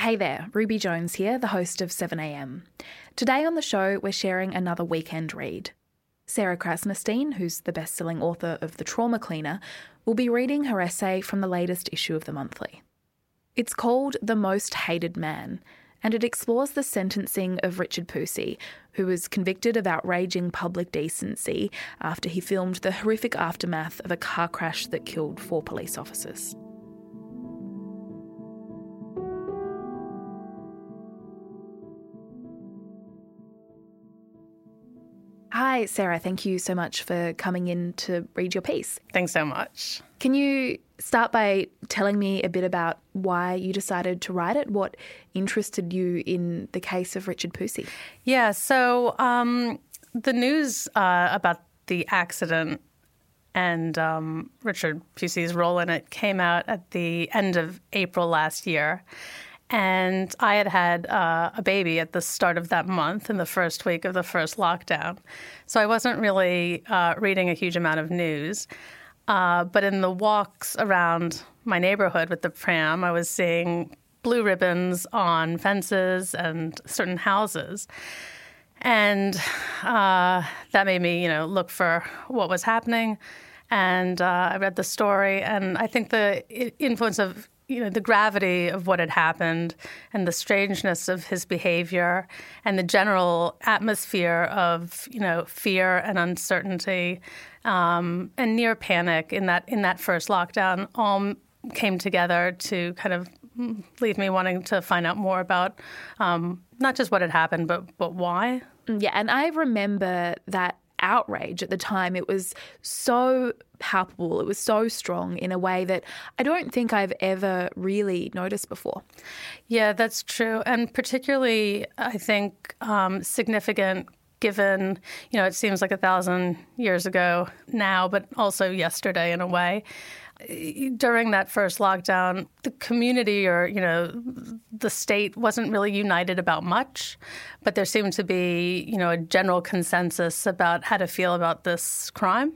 Hey there, Ruby Jones here, the host of 7am. Today on the show, we're sharing another weekend read. Sarah Krasnostein, who's the best selling author of The Trauma Cleaner, will be reading her essay from the latest issue of the monthly. It's called The Most Hated Man, and it explores the sentencing of Richard Pusey, who was convicted of outraging public decency after he filmed the horrific aftermath of a car crash that killed four police officers. Hi, Sarah. Thank you so much for coming in to read your piece. Thanks so much. Can you start by telling me a bit about why you decided to write it? What interested you in the case of Richard Pusey? Yeah, so um, the news uh, about the accident and um, Richard Pusey's role in it came out at the end of April last year. And I had had uh, a baby at the start of that month in the first week of the first lockdown. So I wasn't really uh, reading a huge amount of news. Uh, but in the walks around my neighborhood with the pram, I was seeing blue ribbons on fences and certain houses. And uh, that made me, you know, look for what was happening. And uh, I read the story, and I think the influence of you know the gravity of what had happened and the strangeness of his behavior and the general atmosphere of you know fear and uncertainty um, and near panic in that in that first lockdown all came together to kind of leave me wanting to find out more about um, not just what had happened but but why. Yeah, and I remember that outrage at the time. It was so palpable, it was so strong in a way that I don't think I've ever really noticed before. Yeah, that's true. And particularly, I think, um, significant given, you know, it seems like a thousand years ago now, but also yesterday in a way during that first lockdown, the community or you know the state wasn't really united about much, but there seemed to be you know a general consensus about how to feel about this crime,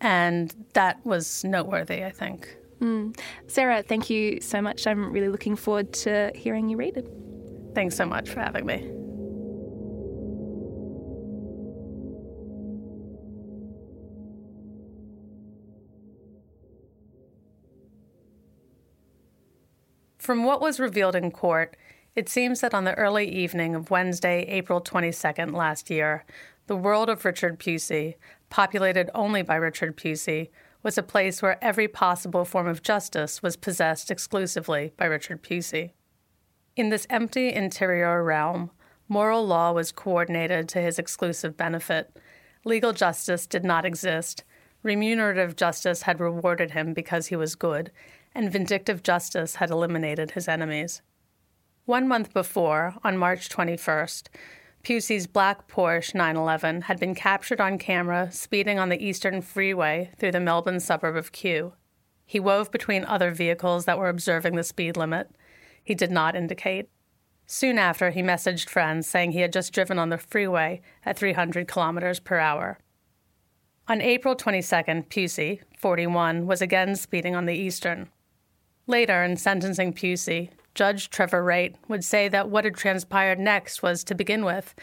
and that was noteworthy, I think. Mm. Sarah, thank you so much. I'm really looking forward to hearing you read it. Thanks so much for having me. From what was revealed in court, it seems that on the early evening of Wednesday, April 22nd last year, the world of Richard Pusey, populated only by Richard Pusey, was a place where every possible form of justice was possessed exclusively by Richard Pusey. In this empty interior realm, moral law was coordinated to his exclusive benefit. Legal justice did not exist. Remunerative justice had rewarded him because he was good, and vindictive justice had eliminated his enemies. One month before, on March 21st, Pusey's black Porsche 911 had been captured on camera speeding on the Eastern Freeway through the Melbourne suburb of Kew. He wove between other vehicles that were observing the speed limit. He did not indicate. Soon after, he messaged friends saying he had just driven on the freeway at 300 kilometers per hour. On April 22nd, Pusey, 41, was again speeding on the Eastern. Later, in sentencing Pusey, Judge Trevor Wraight would say that what had transpired next was, to begin with,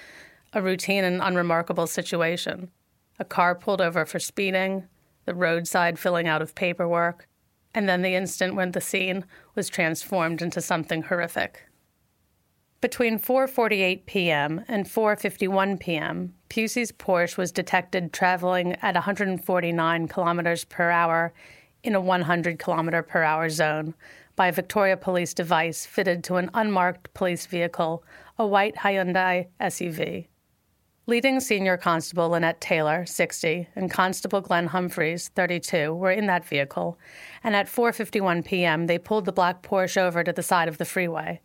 a routine and unremarkable situation. A car pulled over for speeding, the roadside filling out of paperwork, and then the instant when the scene was transformed into something horrific. Between 4:48 p.m. and 4:51 p.m., Pusey's Porsche was detected traveling at 149 kilometers per hour in a 100 kilometer per hour zone by a Victoria Police device fitted to an unmarked police vehicle, a white Hyundai SUV. Leading Senior Constable Lynette Taylor, 60, and Constable Glen Humphris, 32, were in that vehicle, and at 4:51 p.m. they pulled the black Porsche over to the side of the freeway.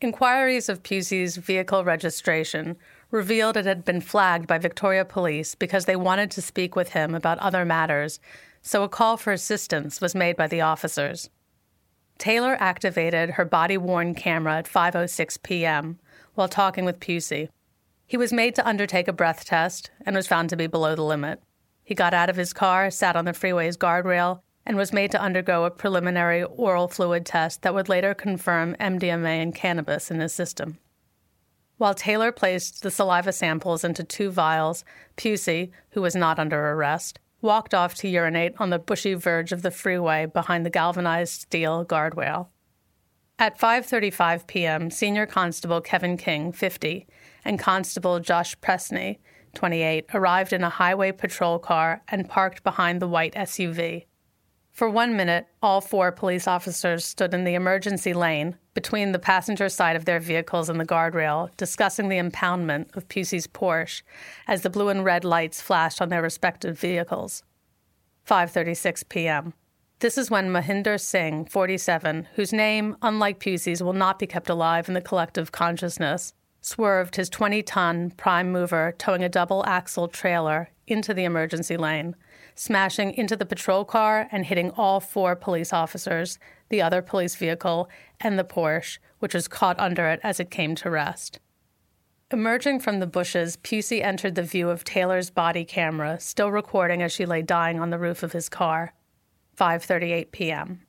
Inquiries of Pusey's vehicle registration revealed it had been flagged by Victoria Police because they wanted to speak with him about other matters so a call for assistance was made by the officers. Taylor activated her body-worn camera at 5:06 p.m. while talking with Pusey. He was made to undertake a breath test and was found to be below the limit. He got out of his car, sat on the freeway's guardrail, and was made to undergo a preliminary oral fluid test that would later confirm MDMA and cannabis in his system. While Taylor placed the saliva samples into two vials, Pusey, who was not under arrest, walked off to urinate on the bushy verge of the freeway behind the galvanized steel guardrail. At 5:35 p.m., Senior Constable Kevin King, 50, and Constable Josh Prestney, 28, arrived in a highway patrol car and parked behind the white SUV. For one minute, all four police officers stood in the emergency lane between the passenger side of their vehicles and the guardrail, discussing the impoundment of Pusey's Porsche as the blue and red lights flashed on their respective vehicles. 5:36 p.m. This is when Mohinder Singh, 47, whose name, unlike Pusey's, will not be kept alive in the collective consciousness, swerved his 20 ton prime mover towing a double axle trailer into the emergency lane, smashing into the patrol car and hitting all four police officers, the other police vehicle, and the Porsche, which was caught under it as it came to rest. Emerging from the bushes, Pusey entered the view of Taylor's body camera, still recording as she lay dying on the roof of his car. 5:38 p.m.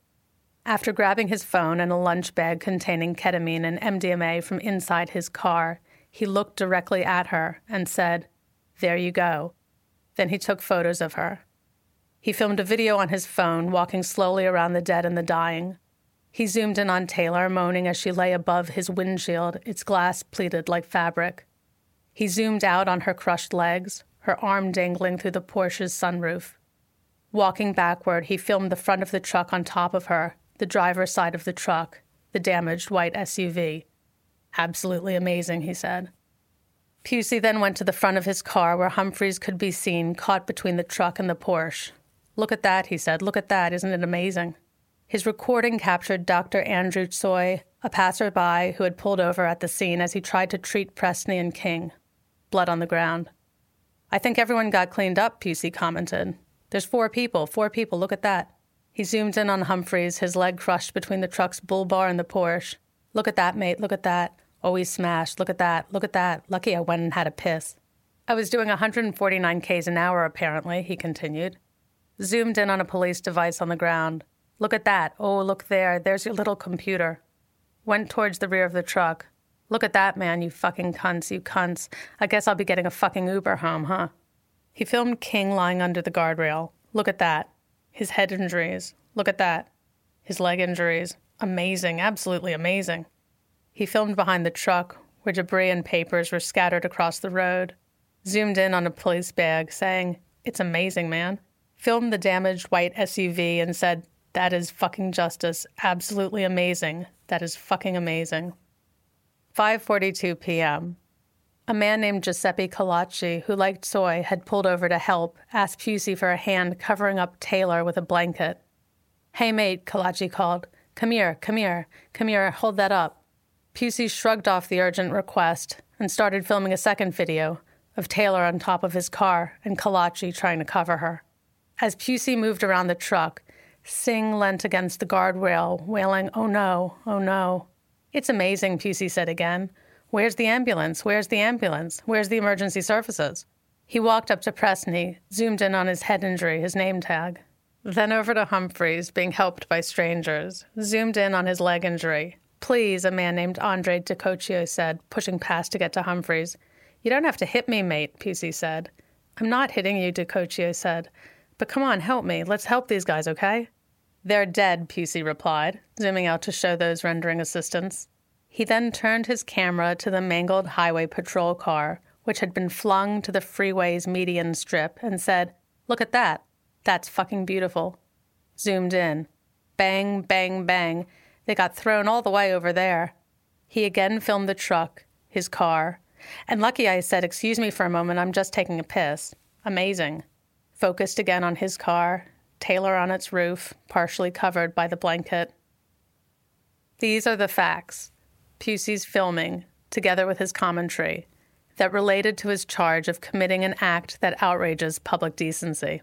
After grabbing his phone and a lunch bag containing ketamine and MDMA from inside his car, he looked directly at her and said, There you go. Then he took photos of her. He filmed a video on his phone, walking slowly around the dead and the dying. He zoomed in on Taylor, moaning as she lay above his windshield, its glass pleated like fabric. He zoomed out on her crushed legs, her arm dangling through the Porsche's sunroof. Walking backward, he filmed the front of the truck on top of her, the driver's side of the truck, the damaged white SUV. Absolutely amazing, he said. Pusey then went to the front of his car where Humphris could be seen caught between the truck and the Porsche. Look at that, he said. Look at that. Isn't it amazing? His recording captured Dr. Andrew Tsoi, a passerby who had pulled over at the scene as he tried to treat Prestney and King. Blood on the ground. I think everyone got cleaned up, Pusey commented. There's four people, four people, look at that. He zoomed in on Humphris, his leg crushed between the truck's bull bar and the Porsche. Look at that, mate, look at that. Always smashed. Look at that, look at that. Lucky I went and had a piss. I was doing 149 Ks an hour, apparently, he continued. Zoomed in on a police device on the ground. Look at that. Oh, look there. There's your little computer. Went towards the rear of the truck. Look at that, man, you fucking cunts, you cunts. I guess I'll be getting a fucking Uber home, huh? He filmed King lying under the guardrail. Look at that. His head injuries. Look at that. His leg injuries. Amazing, absolutely amazing. He filmed behind the truck, where debris and papers were scattered across the road. Zoomed in on a police bag, saying, It's amazing, man. Filmed the damaged white SUV and said, That is fucking justice. Absolutely amazing. That is fucking amazing. 5:42 p.m. A man named Giuseppe Colacci, who like Tsoi, had pulled over to help, asked Pusey for a hand covering up Taylor with a blanket. Hey, mate, Colacci called. Come here, come here, come here, hold that up. Pusey shrugged off the urgent request and started filming a second video of Taylor on top of his car and Colacci trying to cover her. As Pusey moved around the truck, Singh leant against the guardrail, wailing, Oh no, oh no. It's amazing, Pusey said again. Where's the ambulance? Where's the ambulance? Where's the emergency services? He walked up to Prestney, zoomed in on his head injury, his name tag. Then over to Humphris, being helped by strangers, zoomed in on his leg injury. Please, a man named Andre DeCoccio said, pushing past to get to Humphris. You don't have to hit me, mate, Pusey said. I'm not hitting you, DeCoccio said. But come on, help me. Let's help these guys, okay? They're dead, Pusey replied, zooming out to show those rendering assistance. He then turned his camera to the mangled highway patrol car, which had been flung to the freeway's median strip, and said, Look at that. That's fucking beautiful. Zoomed in. Bang, bang, bang. They got thrown all the way over there. He again filmed the truck, his car, and lucky I said, Excuse me for a moment, I'm just taking a piss. Amazing. Focused again on his car, Taylor on its roof, partially covered by the blanket. These are the facts. Pusey's filming, together with his commentary, that related to his charge of committing an act that outrages public decency.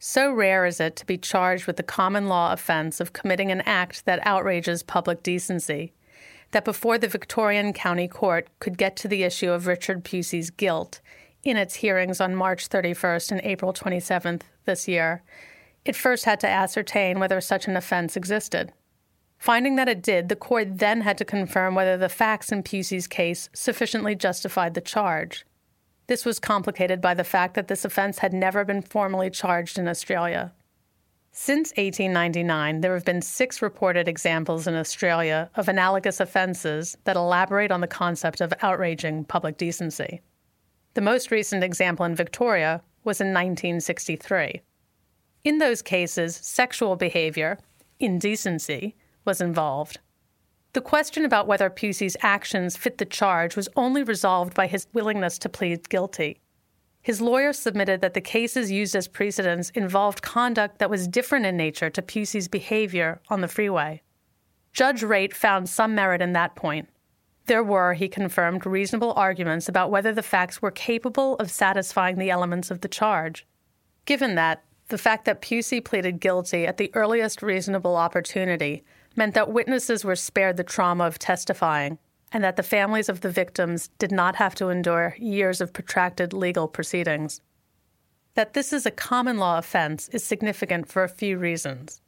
So rare is it to be charged with the common law offense of committing an act that outrages public decency that before the Victorian County Court could get to the issue of Richard Pusey's guilt in its hearings on March 31st and April 27th this year, it first had to ascertain whether such an offense existed. Finding that it did, the court then had to confirm whether the facts in Pusey's case sufficiently justified the charge. This was complicated by the fact that this offense had never been formally charged in Australia. Since 1899, there have been six reported examples in Australia of analogous offences that elaborate on the concept of outraging public decency. The most recent example in Victoria was in 1963. In those cases, sexual behavior, indecency, was involved. The question about whether Pusey's actions fit the charge was only resolved by his willingness to plead guilty. His lawyer submitted that the cases used as precedents involved conduct that was different in nature to Pusey's behavior on the freeway. Judge Wraight found some merit in that point. There were, he confirmed, reasonable arguments about whether the facts were capable of satisfying the elements of the charge. Given that, the fact that Pusey pleaded guilty at the earliest reasonable opportunity meant that witnesses were spared the trauma of testifying and that the families of the victims did not have to endure years of protracted legal proceedings. That this is a common law offense is significant for a few reasons.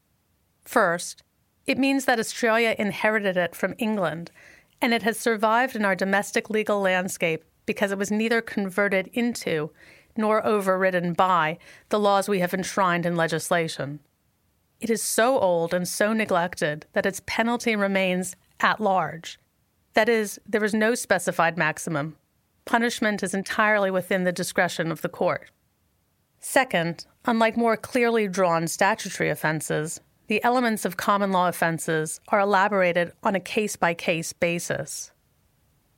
First, it means that Australia inherited it from England, and it has survived in our domestic legal landscape because it was neither converted into nor overridden by the laws we have enshrined in legislation. It is so old and so neglected that its penalty remains at large that is, there is no specified maximum. Punishment is entirely within the discretion of the court. Second, unlike more clearly drawn statutory offenses, the elements of common law offenses are elaborated on a case by case basis.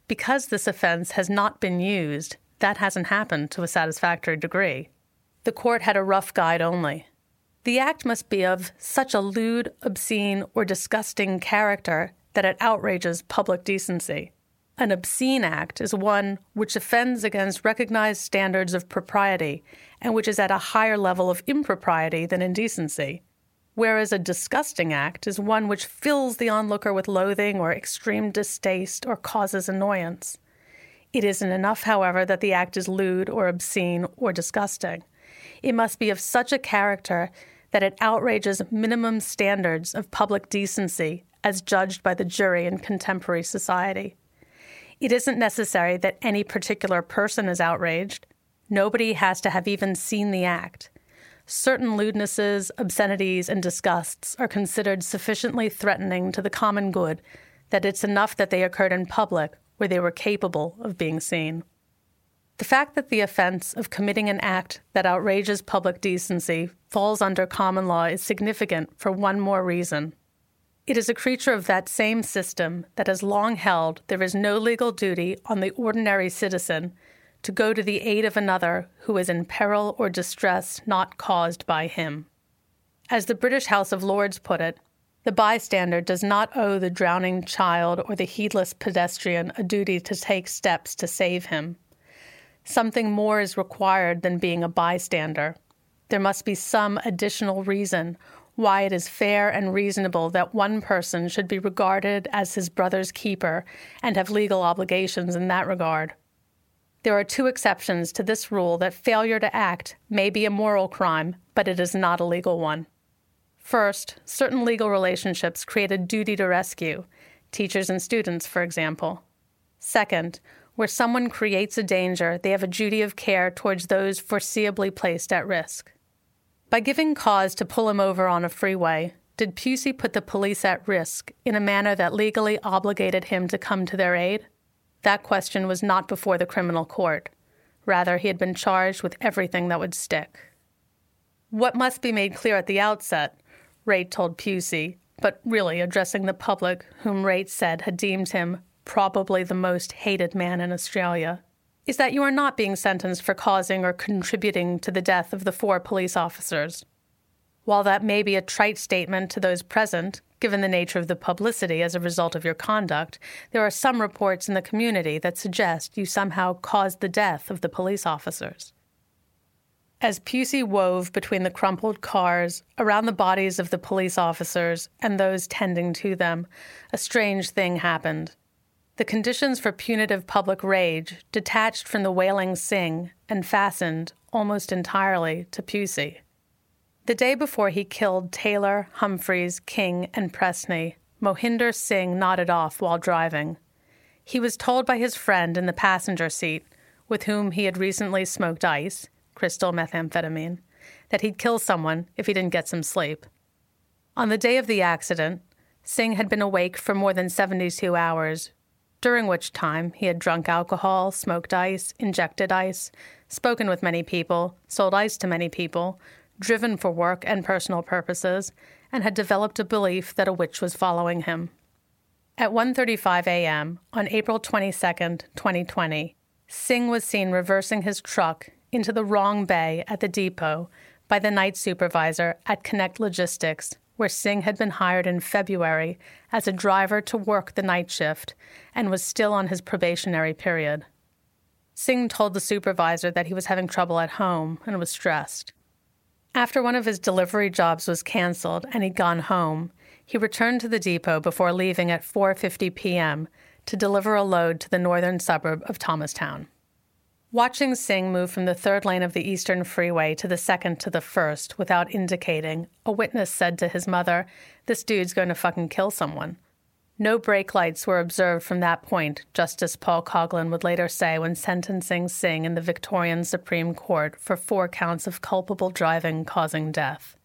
Because this offense has not been used, that hasn't happened to a satisfactory degree. The court had a rough guide only. The act must be of such a lewd, obscene, or disgusting character that it outrages public decency. An obscene act is one which offends against recognized standards of propriety and which is at a higher level of impropriety than indecency, whereas a disgusting act is one which fills the onlooker with loathing or extreme distaste or causes annoyance. It isn't enough, however, that the act is lewd or obscene or disgusting. It must be of such a character that it outrages minimum standards of public decency as judged by the jury in contemporary society. It isn't necessary that any particular person is outraged. Nobody has to have even seen the act. Certain lewdnesses, obscenities, and disgusts are considered sufficiently threatening to the common good that it's enough that they occurred in public where they were capable of being seen. The fact that the offense of committing an act that outrages public decency falls under common law is significant for one more reason. It is a creature of that same system that has long held there is no legal duty on the ordinary citizen to go to the aid of another who is in peril or distress not caused by him. As the British House of Lords put it, the bystander does not owe the drowning child or the heedless pedestrian a duty to take steps to save him. Something more is required than being a bystander. There must be some additional reason why it is fair and reasonable that one person should be regarded as his brother's keeper and have legal obligations in that regard. There are two exceptions to this rule that failure to act may be a moral crime, but it is not a legal one. First, certain legal relationships create a duty to rescue, teachers and students, for example. Second, where someone creates a danger, they have a duty of care towards those foreseeably placed at risk. By giving cause to pull him over on a freeway, did Pusey put the police at risk in a manner that legally obligated him to come to their aid? That question was not before the criminal court. Rather, he had been charged with everything that would stick. What must be made clear at the outset, Wraight told Pusey, but really addressing the public whom Wraight said had deemed him probably the most hated man in Australia, is that you are not being sentenced for causing or contributing to the death of the four police officers. While that may be a trite statement to those present, given the nature of the publicity as a result of your conduct, there are some reports in the community that suggest you somehow caused the death of the police officers. As Pusey wove between the crumpled cars, around the bodies of the police officers and those tending to them, a strange thing happened. The conditions for punitive public rage detached from the wailing Singh and fastened almost entirely to Pusey. The day before he killed Taylor, Humphris, King, and Prestney, Mohinder Singh nodded off while driving. He was told by his friend in the passenger seat, with whom he had recently smoked ice, crystal methamphetamine, that he'd kill someone if he didn't get some sleep. On the day of the accident, Singh had been awake for more than 72 hours, during which time he had drunk alcohol, smoked ice, injected ice, spoken with many people, sold ice to many people, driven for work and personal purposes, and had developed a belief that a witch was following him. At 1:35 a.m. on April 22, 2020, Singh was seen reversing his truck into the wrong bay at the depot by the night supervisor at Connect Logistics, where Singh had been hired in February as a driver to work the night shift and was still on his probationary period. Singh told the supervisor that he was having trouble at home and was stressed. After one of his delivery jobs was canceled and he'd gone home, he returned to the depot before leaving at 4:50 p.m. to deliver a load to the northern suburb of Thomastown. Watching Singh move from the third lane of the eastern freeway to the second to the first without indicating, a witness said to his mother, This dude's going to fucking kill someone. No brake lights were observed from that point, Justice Paul Coghlan would later say when sentencing Singh in the Victorian Supreme Court for four counts of culpable driving causing death.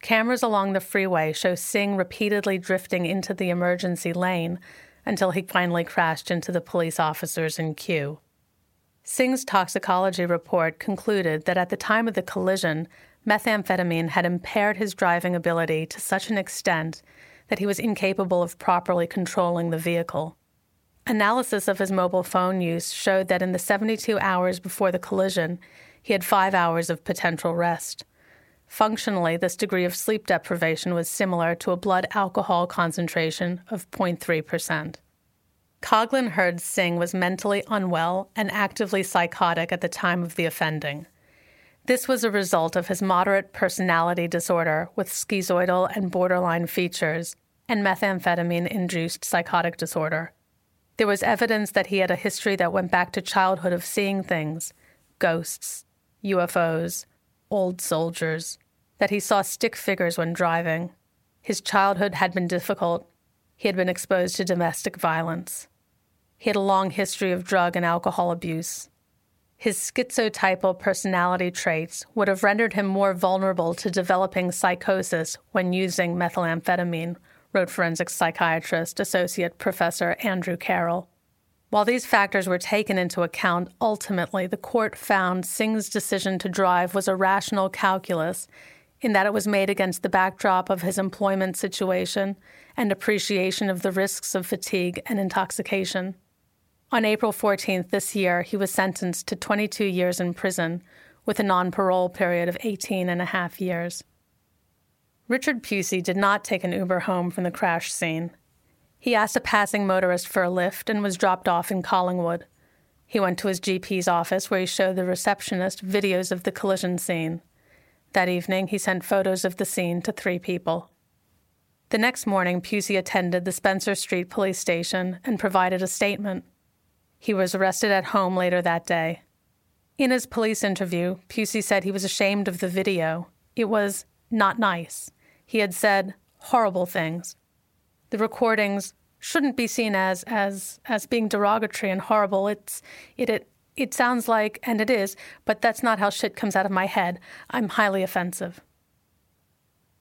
Cameras along the freeway show Singh repeatedly drifting into the emergency lane until he finally crashed into the police officers in Kew. Singh's toxicology report concluded that at the time of the collision, methamphetamine had impaired his driving ability to such an extent that he was incapable of properly controlling the vehicle. Analysis of his mobile phone use showed that in the 72 hours before the collision, he had five hours of potential rest. Functionally, this degree of sleep deprivation was similar to a blood alcohol concentration of 0.3%. Coghlan heard Singh was mentally unwell and actively psychotic at the time of the offending. This was a result of his moderate personality disorder with schizoidal and borderline features and methamphetamine induced psychotic disorder. There was evidence that he had a history that went back to childhood of seeing things ghosts, UFOs, old soldiers, that he saw stick figures when driving. His childhood had been difficult. He had been exposed to domestic violence. He had a long history of drug and alcohol abuse. His schizotypal personality traits would have rendered him more vulnerable to developing psychosis when using methamphetamine wrote forensic psychiatrist Associate Professor Andrew Carroll. While these factors were taken into account, ultimately the court found Singh's decision to drive was a rational calculus in that it was made against the backdrop of his employment situation and appreciation of the risks of fatigue and intoxication. On April 14th this year, he was sentenced to 22 years in prison with a non parole period of 18 and a half years. Richard Pusey did not take an Uber home from the crash scene. He asked a passing motorist for a lift and was dropped off in Collingwood. He went to his GP's office where he showed the receptionist videos of the collision scene. That evening, he sent photos of the scene to three people. The next morning, Pusey attended the Spencer Street police station and provided a statement. He was arrested at home later that day. In his police interview, Pusey said he was ashamed of the video. It was not nice. He had said horrible things. The recordings shouldn't be seen as as as being derogatory and horrible. It's it it it sounds like and it is, but that's not how shit comes out of my head. I'm highly offensive.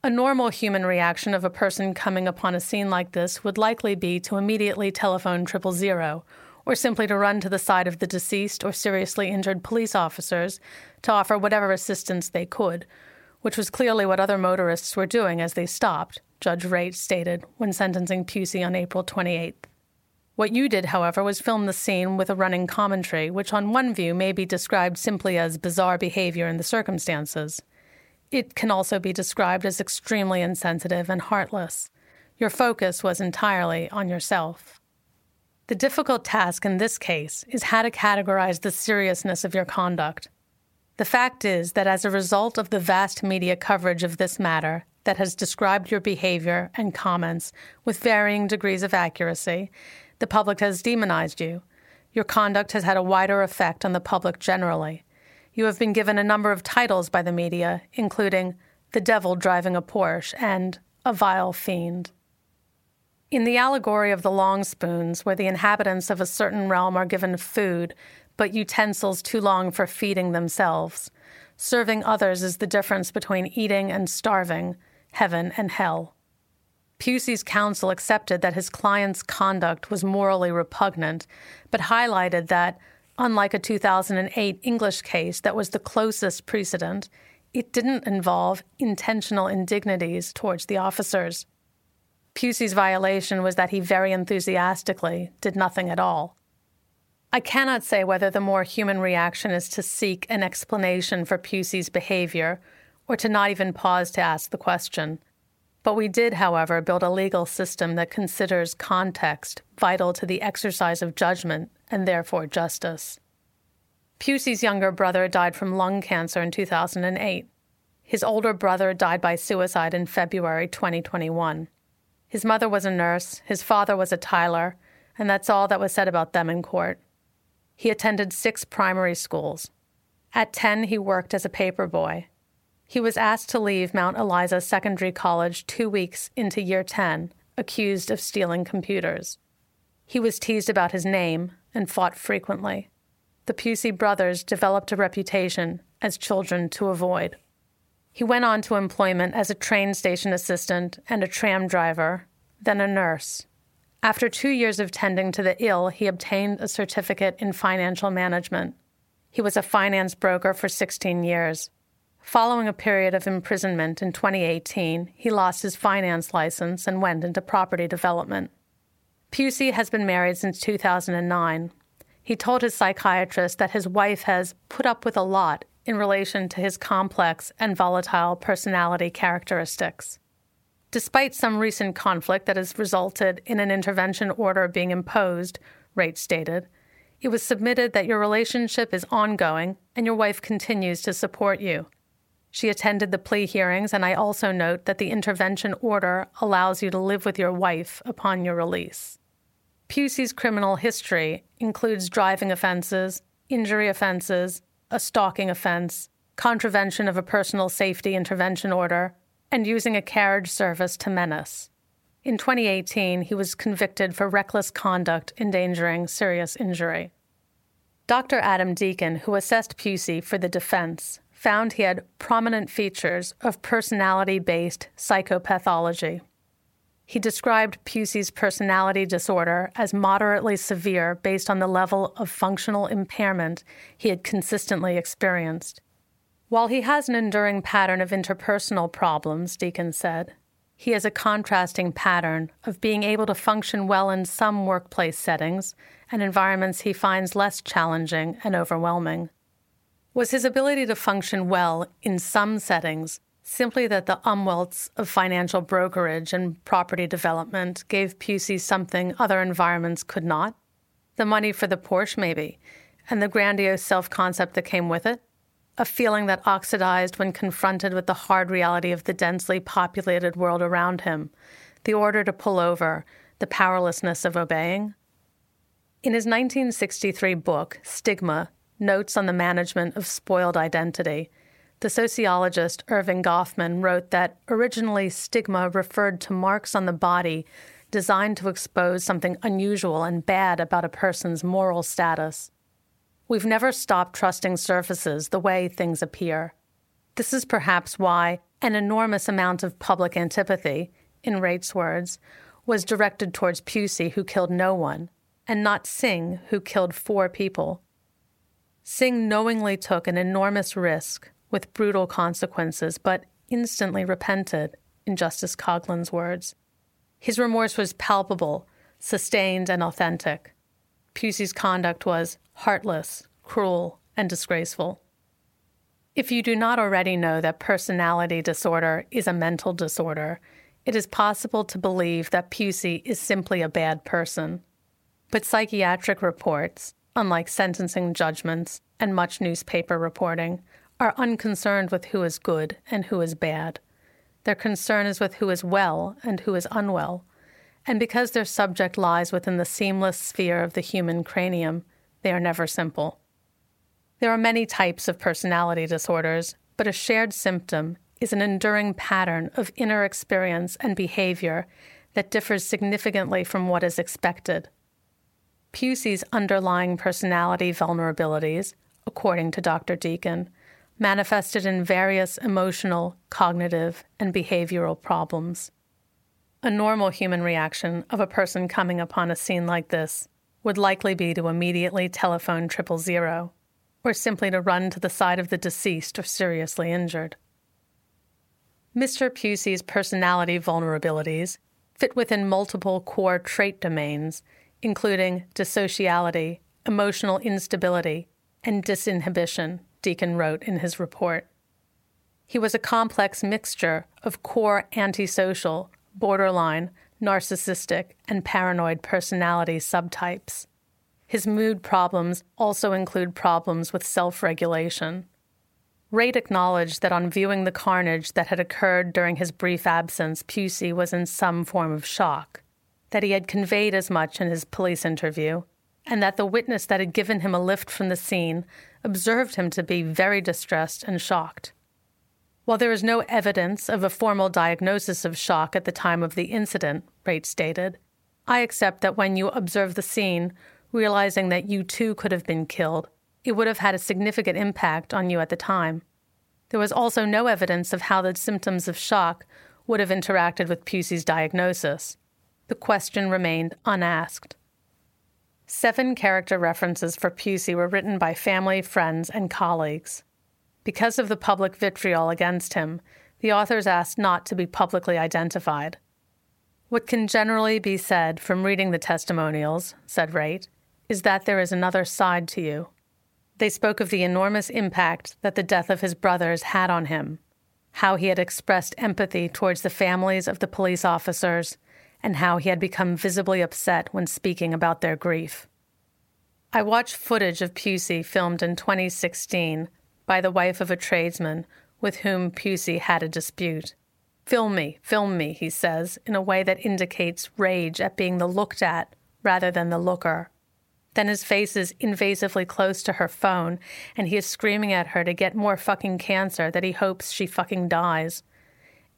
A normal human reaction of a person coming upon a scene like this would likely be to immediately telephone triple zero, or simply to run to the side of the deceased or seriously injured police officers to offer whatever assistance they could, which was clearly what other motorists were doing as they stopped, Judge Wraight stated when sentencing Pusey on April 28th. What you did, however, was film the scene with a running commentary, which on one view may be described simply as bizarre behavior in the circumstances. It can also be described as extremely insensitive and heartless. Your focus was entirely on yourself. The difficult task in this case is how to categorize the seriousness of your conduct. The fact is that as a result of the vast media coverage of this matter that has described your behavior and comments with varying degrees of accuracy, the public has demonized you. Your conduct has had a wider effect on the public generally. You have been given a number of titles by the media, including the devil driving a Porsche, and a vile fiend. In the allegory of the long spoons, where the inhabitants of a certain realm are given food, but utensils too long for feeding themselves, serving others is the difference between eating and starving, heaven and hell. Pusey's counsel accepted that his client's conduct was morally repugnant, but highlighted that, unlike a 2008 English case that was the closest precedent, it didn't involve intentional indignities towards the officers. Pusey's violation was that he very enthusiastically did nothing at all. I cannot say whether the more human reaction is to seek an explanation for Pusey's behavior or to not even pause to ask the question. But we did, however, build a legal system that considers context vital to the exercise of judgment and therefore justice. Pusey's younger brother died from lung cancer in 2008. His older brother died by suicide in February 2021. His mother was a nurse, his father was a tiler, and that's all that was said about them in court. He attended six primary schools. At 10, he worked as a paper boy. He was asked to leave Mount Eliza Secondary College two weeks into year 10, accused of stealing computers. He was teased about his name and fought frequently. The Pusey brothers developed a reputation as children to avoid. He went on to employment as a train station assistant and a tram driver, then a nurse. After two years of tending to the ill, he obtained a certificate in financial management. He was a finance broker for 16 years. Following a period of imprisonment in 2018, he lost his finance license and went into property development. Pusey has been married since 2009. He told his psychiatrist that his wife has put up with a lot in relation to his complex and volatile personality characteristics. Despite some recent conflict that has resulted in an intervention order being imposed, Wraight stated, it was submitted that your relationship is ongoing and your wife continues to support you. She attended the plea hearings, and I also note that the intervention order allows you to live with your wife upon your release. Pusey's criminal history includes driving offenses, injury offenses, a stalking offense, contravention of a personal safety intervention order, and using a carriage service to menace. In 2018, he was convicted for reckless conduct endangering serious injury. Dr. Adam Deacon, who assessed Pusey for the defense, found he had prominent features of personality based psychopathology. He described Pusey's personality disorder as moderately severe based on the level of functional impairment he had consistently experienced. While he has an enduring pattern of interpersonal problems, Deacon said, he has a contrasting pattern of being able to function well in some workplace settings and environments he finds less challenging and overwhelming. Was his ability to function well in some settings simply that the umwelts of financial brokerage and property development gave Pusey something other environments could not? The money for the Porsche, maybe, and the grandiose self concept that came with it? A feeling that oxidized when confronted with the hard reality of the densely populated world around him, the order to pull over, the powerlessness of obeying? In his 1963 book, Stigma Notes on the Management of Spoiled Identity, the sociologist Erving Goffman wrote that originally stigma referred to marks on the body designed to expose something unusual and bad about a person's moral status. We've never stopped trusting surfaces the way things appear. This is perhaps why an enormous amount of public antipathy, in Wraight's words, was directed towards Pusey, who killed no one, and not Singh, who killed four people. Singh knowingly took an enormous risk with brutal consequences, but instantly repented, in Justice Coghlan's words. His remorse was palpable, sustained, and authentic. Pusey's conduct was heartless, cruel, and disgraceful. If you do not already know that personality disorder is a mental disorder, it is possible to believe that Pusey is simply a bad person. But psychiatric reports, unlike sentencing judgments and much newspaper reporting, are unconcerned with who is good and who is bad. Their concern is with who is well and who is unwell. And because their subject lies within the seamless sphere of the human cranium, they are never simple. There are many types of personality disorders, but a shared symptom is an enduring pattern of inner experience and behavior that differs significantly from what is expected. Pusey's underlying personality vulnerabilities, according to Dr. Deacon, manifested in various emotional, cognitive, and behavioral problems. A normal human reaction of a person coming upon a scene like this would likely be to immediately telephone triple zero, or simply to run to the side of the deceased or seriously injured. Mr. Pusey's personality vulnerabilities fit within multiple core trait domains, including dissociality, emotional instability, and disinhibition, Deacon wrote in his report. He was a complex mixture of core antisocial, borderline, narcissistic, and paranoid personality subtypes. His mood problems also include problems with self regulation. Wraight acknowledged that on viewing the carnage that had occurred during his brief absence, Pusey was in some form of shock, that he had conveyed as much in his police interview, and that the witness that had given him a lift from the scene observed him to be very distressed and shocked. While there is no evidence of a formal diagnosis of shock at the time of the incident, Wraight stated, I accept that when you observe the scene, realizing that you too could have been killed, it would have had a significant impact on you at the time. There was also no evidence of how the symptoms of shock would have interacted with Pusey's diagnosis. The question remained unasked. Seven character references for Pusey were written by family, friends, and colleagues. Because of the public vitriol against him, the authors asked not to be publicly identified. What can generally be said from reading the testimonials, said Wraight, is that there is another side to you. They spoke of the enormous impact that the death of his brothers had on him, how he had expressed empathy towards the families of the police officers, and how he had become visibly upset when speaking about their grief. I watched footage of Pusey filmed in 2016 by the wife of a tradesman with whom Pusey had a dispute. Film me, film me, he says, in a way that indicates rage at being the looked at rather than the looker. Then his face is invasively close to her phone, and he is screaming at her to get more fucking cancer that he hopes she fucking dies.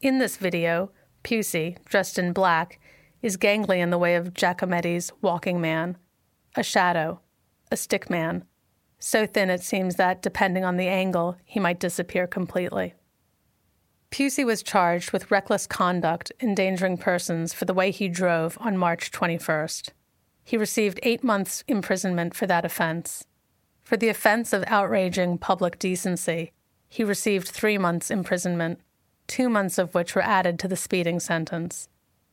In this video, Pusey, dressed in black, is gangly in the way of Giacometti's walking man, a shadow, a stick man, so thin it seems that, depending on the angle, he might disappear completely. Pusey was charged with reckless conduct endangering persons for the way he drove on March 21st. He received eight months' imprisonment for that offense. For the offense of outraging public decency, he received three months' imprisonment, two months of which were added to the speeding sentence,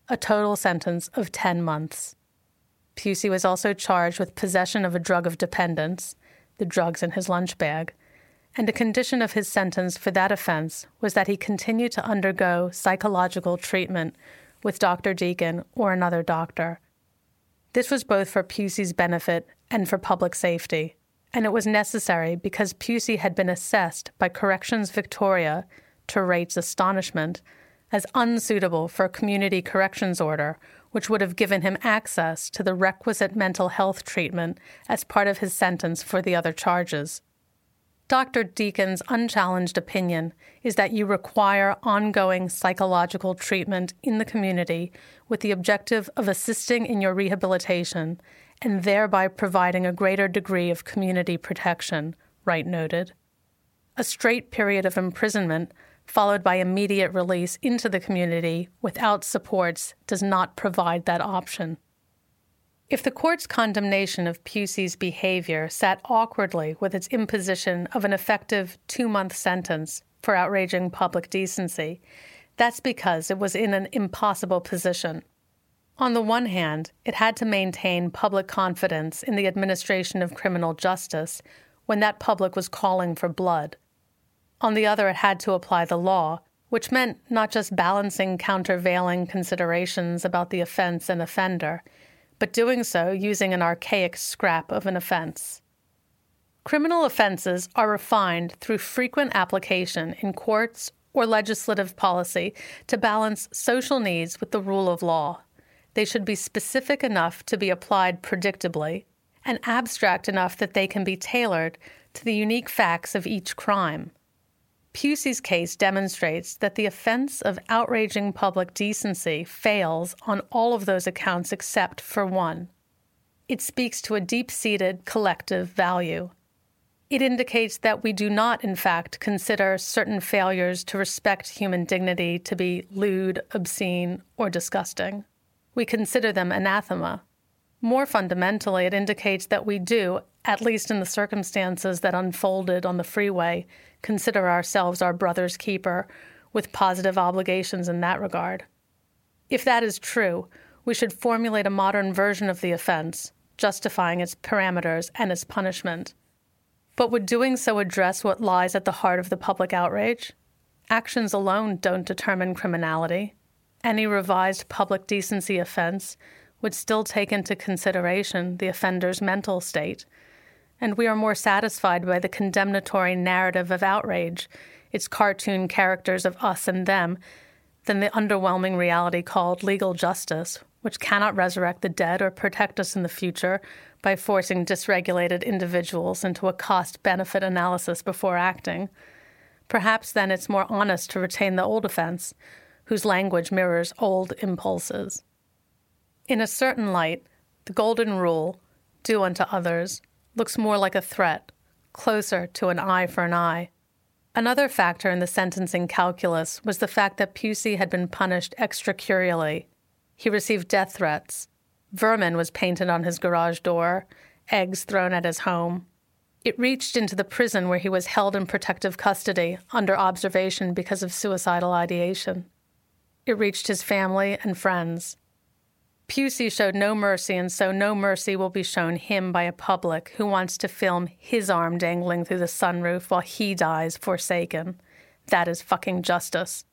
a total sentence of 10 months. Pusey was also charged with possession of a drug of dependence, the drugs in his lunch bag, and a condition of his sentence for that offense was that he continue to undergo psychological treatment with Dr. Deacon or another doctor this was both for Pusey's benefit and for public safety, and it was necessary because Pusey had been assessed by Corrections Victoria, to Wraight's astonishment, as unsuitable for a community corrections order, which would have given him access to the requisite mental health treatment as part of his sentence for the other charges. Dr. Deacon's unchallenged opinion is that you require ongoing psychological treatment in the community with the objective of assisting in your rehabilitation and thereby providing a greater degree of community protection, Wraight noted. A straight period of imprisonment, followed by immediate release into the community without supports, does not provide that option. If the court's condemnation of Pusey's behavior sat awkwardly with its imposition of an effective two month sentence for outraging public decency, that's because it was in an impossible position. On the one hand, it had to maintain public confidence in the administration of criminal justice when that public was calling for blood. On the other, it had to apply the law, which meant not just balancing countervailing considerations about the offense and offender but doing so using an archaic scrap of an offense. Criminal offenses are refined through frequent application in courts or legislative policy to balance social needs with the rule of law. They should be specific enough to be applied predictably and abstract enough that they can be tailored to the unique facts of each crime. Pusey's case demonstrates that the offense of outraging public decency fails on all of those accounts except for one. It speaks to a deep seated collective value. It indicates that we do not, in fact, consider certain failures to respect human dignity to be lewd, obscene, or disgusting. We consider them anathema. More fundamentally, it indicates that we do, at least in the circumstances that unfolded on the freeway, consider ourselves our brother's keeper, with positive obligations in that regard. If that is true, we should formulate a modern version of the offense, justifying its parameters and its punishment. But would doing so address what lies at the heart of the public outrage? Actions alone don't determine criminality. Any revised public decency offense would still take into consideration the offender's mental state and we are more satisfied by the condemnatory narrative of outrage, its cartoon characters of us and them, than the underwhelming reality called legal justice, which cannot resurrect the dead or protect us in the future by forcing dysregulated individuals into a cost benefit analysis before acting. Perhaps then it's more honest to retain the old offense, whose language mirrors old impulses. In a certain light, the golden rule, do unto others, looks more like a threat, closer to an eye for an eye. Another factor in the sentencing calculus was the fact that Pusey had been punished extracurially. He received death threats. Vermin was painted on his garage door, eggs thrown at his home. It reached into the prison where he was held in protective custody under observation because of suicidal ideation. It reached his family and friends. Pusey showed no mercy, and so no mercy will be shown him by a public who wants to film his arm dangling through the sunroof while he dies forsaken. That is fucking justice.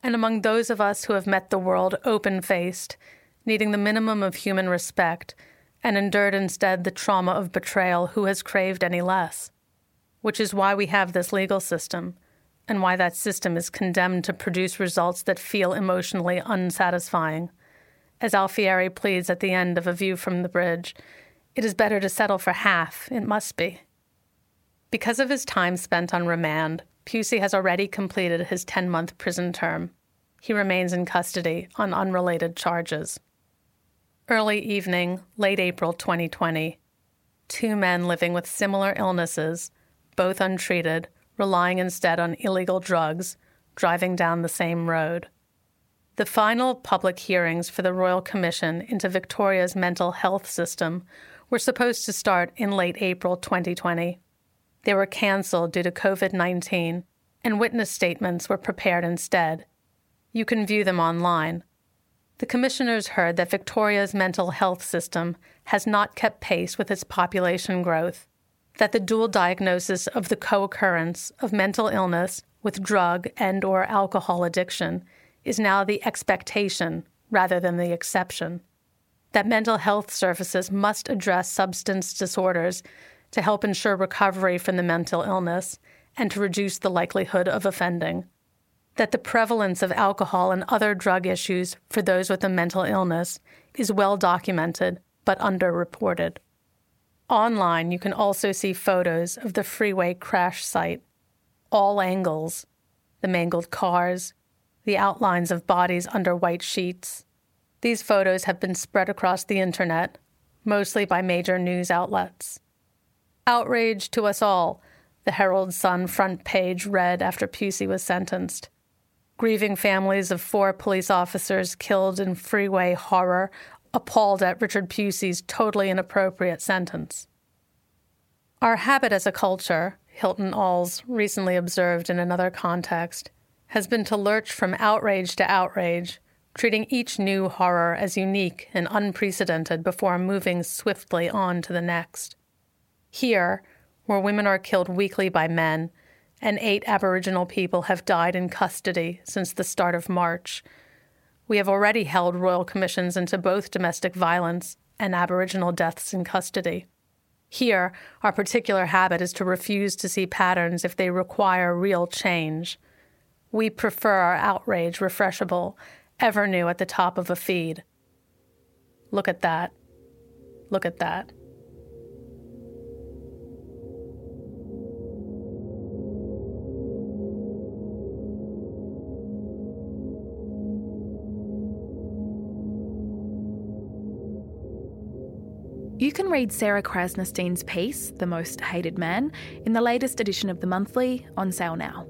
And among those of us who have met the world open faced, needing the minimum of human respect, and endured instead the trauma of betrayal, who has craved any less? Which is why we have this legal system, and why that system is condemned to produce results that feel emotionally unsatisfying as Alfieri pleads at the end of A View from the Bridge, it is better to settle for half, it must be. Because of his time spent on remand, Pusey has already completed his 10 month prison term. He remains in custody on unrelated charges. Early evening, late April 2020. Two men living with similar illnesses, both untreated, relying instead on illegal drugs, driving down the same road. The final public hearings for the Royal Commission into Victoria's mental health system were supposed to start in late April 2020. They were cancelled due to COVID 19, and witness statements were prepared instead. You can view them online. The commissioners heard that Victoria's mental health system has not kept pace with its population growth, that the dual diagnosis of the co-occurrence of mental illness with drug and or alcohol addiction is now the expectation rather than the exception. That mental health services must address substance disorders to help ensure recovery from the mental illness and to reduce the likelihood of offending. That the prevalence of alcohol and other drug issues for those with a mental illness is well documented but underreported. Online, you can also see photos of the freeway crash site. All angles the mangled cars, the outlines of bodies under white sheets. These photos have been spread across the internet, mostly by major news outlets. Outrage to us all, the Herald Sun front page read after Pusey was sentenced. Grieving families of four police officers killed in freeway horror, appalled at Richard Pusey's totally inappropriate sentence. Our habit as a culture, Hilton Als recently observed in another context, has been to lurch from outrage to outrage, treating each new horror as unique and unprecedented before moving swiftly on to the next. Here, where women are killed weekly by men, and eight Aboriginal people have died in custody since the start of March, we have already held royal commissions into both domestic violence and Aboriginal deaths in custody. Here, our particular habit is to refuse to see patterns if they require real change we prefer our outrage refreshable, ever new at the top of a feed. Look at that. Look at that. You can read Sarah Krasnostein's piece, The Most Hated Man, in the latest edition of The Monthly, on sale now.